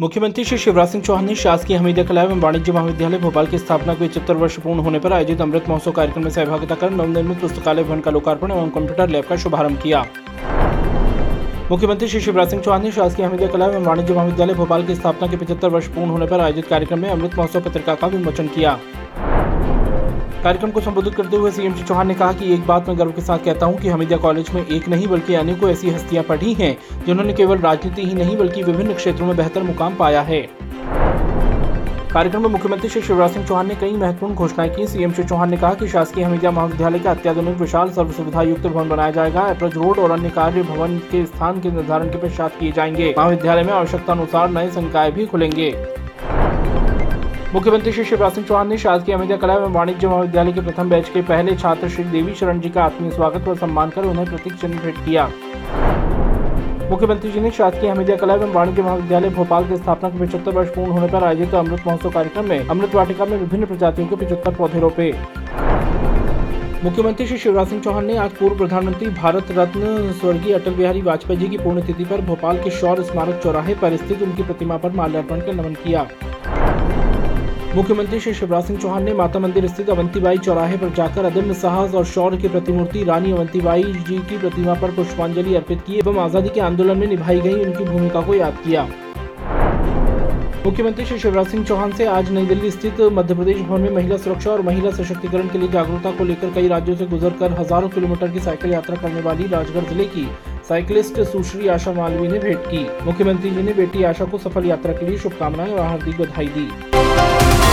मुख्यमंत्री श्री शिवराज सिंह चौहान ने शासकीय हमीदिया कला एवं वाणिज्य महाविद्यालय भोपाल की स्थापना के पचहत्तर वर्ष पूर्ण होने पर आयोजित अमृत महोत्सव कार्यक्रम में सहभागिता कर नवनिर्मित पुस्तकालय, भवन का लोकार्पण एवं कंप्यूटर लैब का शुभारंभ किया। मुख्यमंत्री श्री शिवराज सिंह चौहान ने शासकीय हमीदिया कला एवं वाणिज्य महाविद्यालय भोपाल की स्थापना के पचहत्तर वर्ष पूर्ण होने पर आयोजित कार्यक्रम में अमृत महोत्सव पत्रिका का विमोचन किया। कार्यक्रम को संबोधित करते हुए सीएम श्री चौहान ने कहा कि एक बात मैं गर्व के साथ कहता हूँ कि हमीदिया कॉलेज में एक नहीं बल्कि अनेकों ऐसी हस्तियाँ पढ़ी हैं, जिन्होंने केवल राजनीति ही नहीं बल्कि विभिन्न क्षेत्रों में बेहतर मुकाम पाया है। कार्यक्रम में मुख्यमंत्री श्री शिवराज सिंह चौहान ने कई महत्वपूर्ण घोषणाएँ की। सीएम श्री चौहान ने कहा कि शासकीय हमीदिया महाविद्यालय का अत्याधुनिक, विशाल सर्व सुविधा युक्त भवन बनाया जाएगा। अप्रोच रोड और अन्य कार्य भवन के स्थान के निर्धारण के पश्चात किए जाएँगे। महाविद्यालय में आवश्यकता अनुसार नए संकाय भी खुलेंगे। मुख्यमंत्री श्री शिवराज सिंह चौहान ने शासकीय अमेरिया कला एवं वाणिज्य महाविद्यालय के प्रथम बैच के पहले छात्र श्री देवी शरण जी का आत्मीय स्वागत व सम्मान कर उन्हें प्रतीक चिन्ह भेंट किया। मुख्यमंत्री जी ने शासकीय हमीदिया कला एवं वाणिज्य महाविद्यालय भोपाल की स्थापना के पचहत्तर वर्ष पूर्ण होने पर आयोजित अमृत महोत्सव कार्यक्रम में अमृत वाटिका में विभिन्न प्रजातियों के पचहत्तर पौधे रोपे। मुख्यमंत्री श्री शिवराज सिंह चौहान ने आज पूर्व प्रधानमंत्री भारत रत्न स्वर्गीय अटल बिहारी वाजपेयी जी की पुण्यतिथि पर भोपाल के शौर्य स्मारक चौराहे पर स्थित उनकी प्रतिमा पर माल्यार्पण कर नमन किया। मुख्यमंत्री श्री शिवराज सिंह चौहान ने माता मंदिर स्थित अवंतीबाई चौराहे पर जाकर अदम्य साहस और शौर्य की प्रतिमूर्ति रानी अवंतीबाई जी की प्रतिमा पर पुष्पांजलि अर्पित की एवं आज़ादी के आंदोलन में निभाई गई उनकी भूमिका को याद किया। मुख्यमंत्री श्री शिवराज सिंह चौहान से आज नई दिल्ली स्थित मध्य प्रदेश भवन में महिला सुरक्षा और महिला सशक्तिकरण के लिए जागरूकता को लेकर कई राज्यों से गुजरकर हज़ारों किलोमीटर की साइकिल यात्रा करने वाली राजगढ़ ज़िले की साइकिलिस्ट सुश्री आशा मालवी ने भेंट की। मुख्यमंत्री जी ने बेटी आशा को सफल यात्रा के लिए शुभकामनाएँ और हार्दिक बधाई दी। Thank you.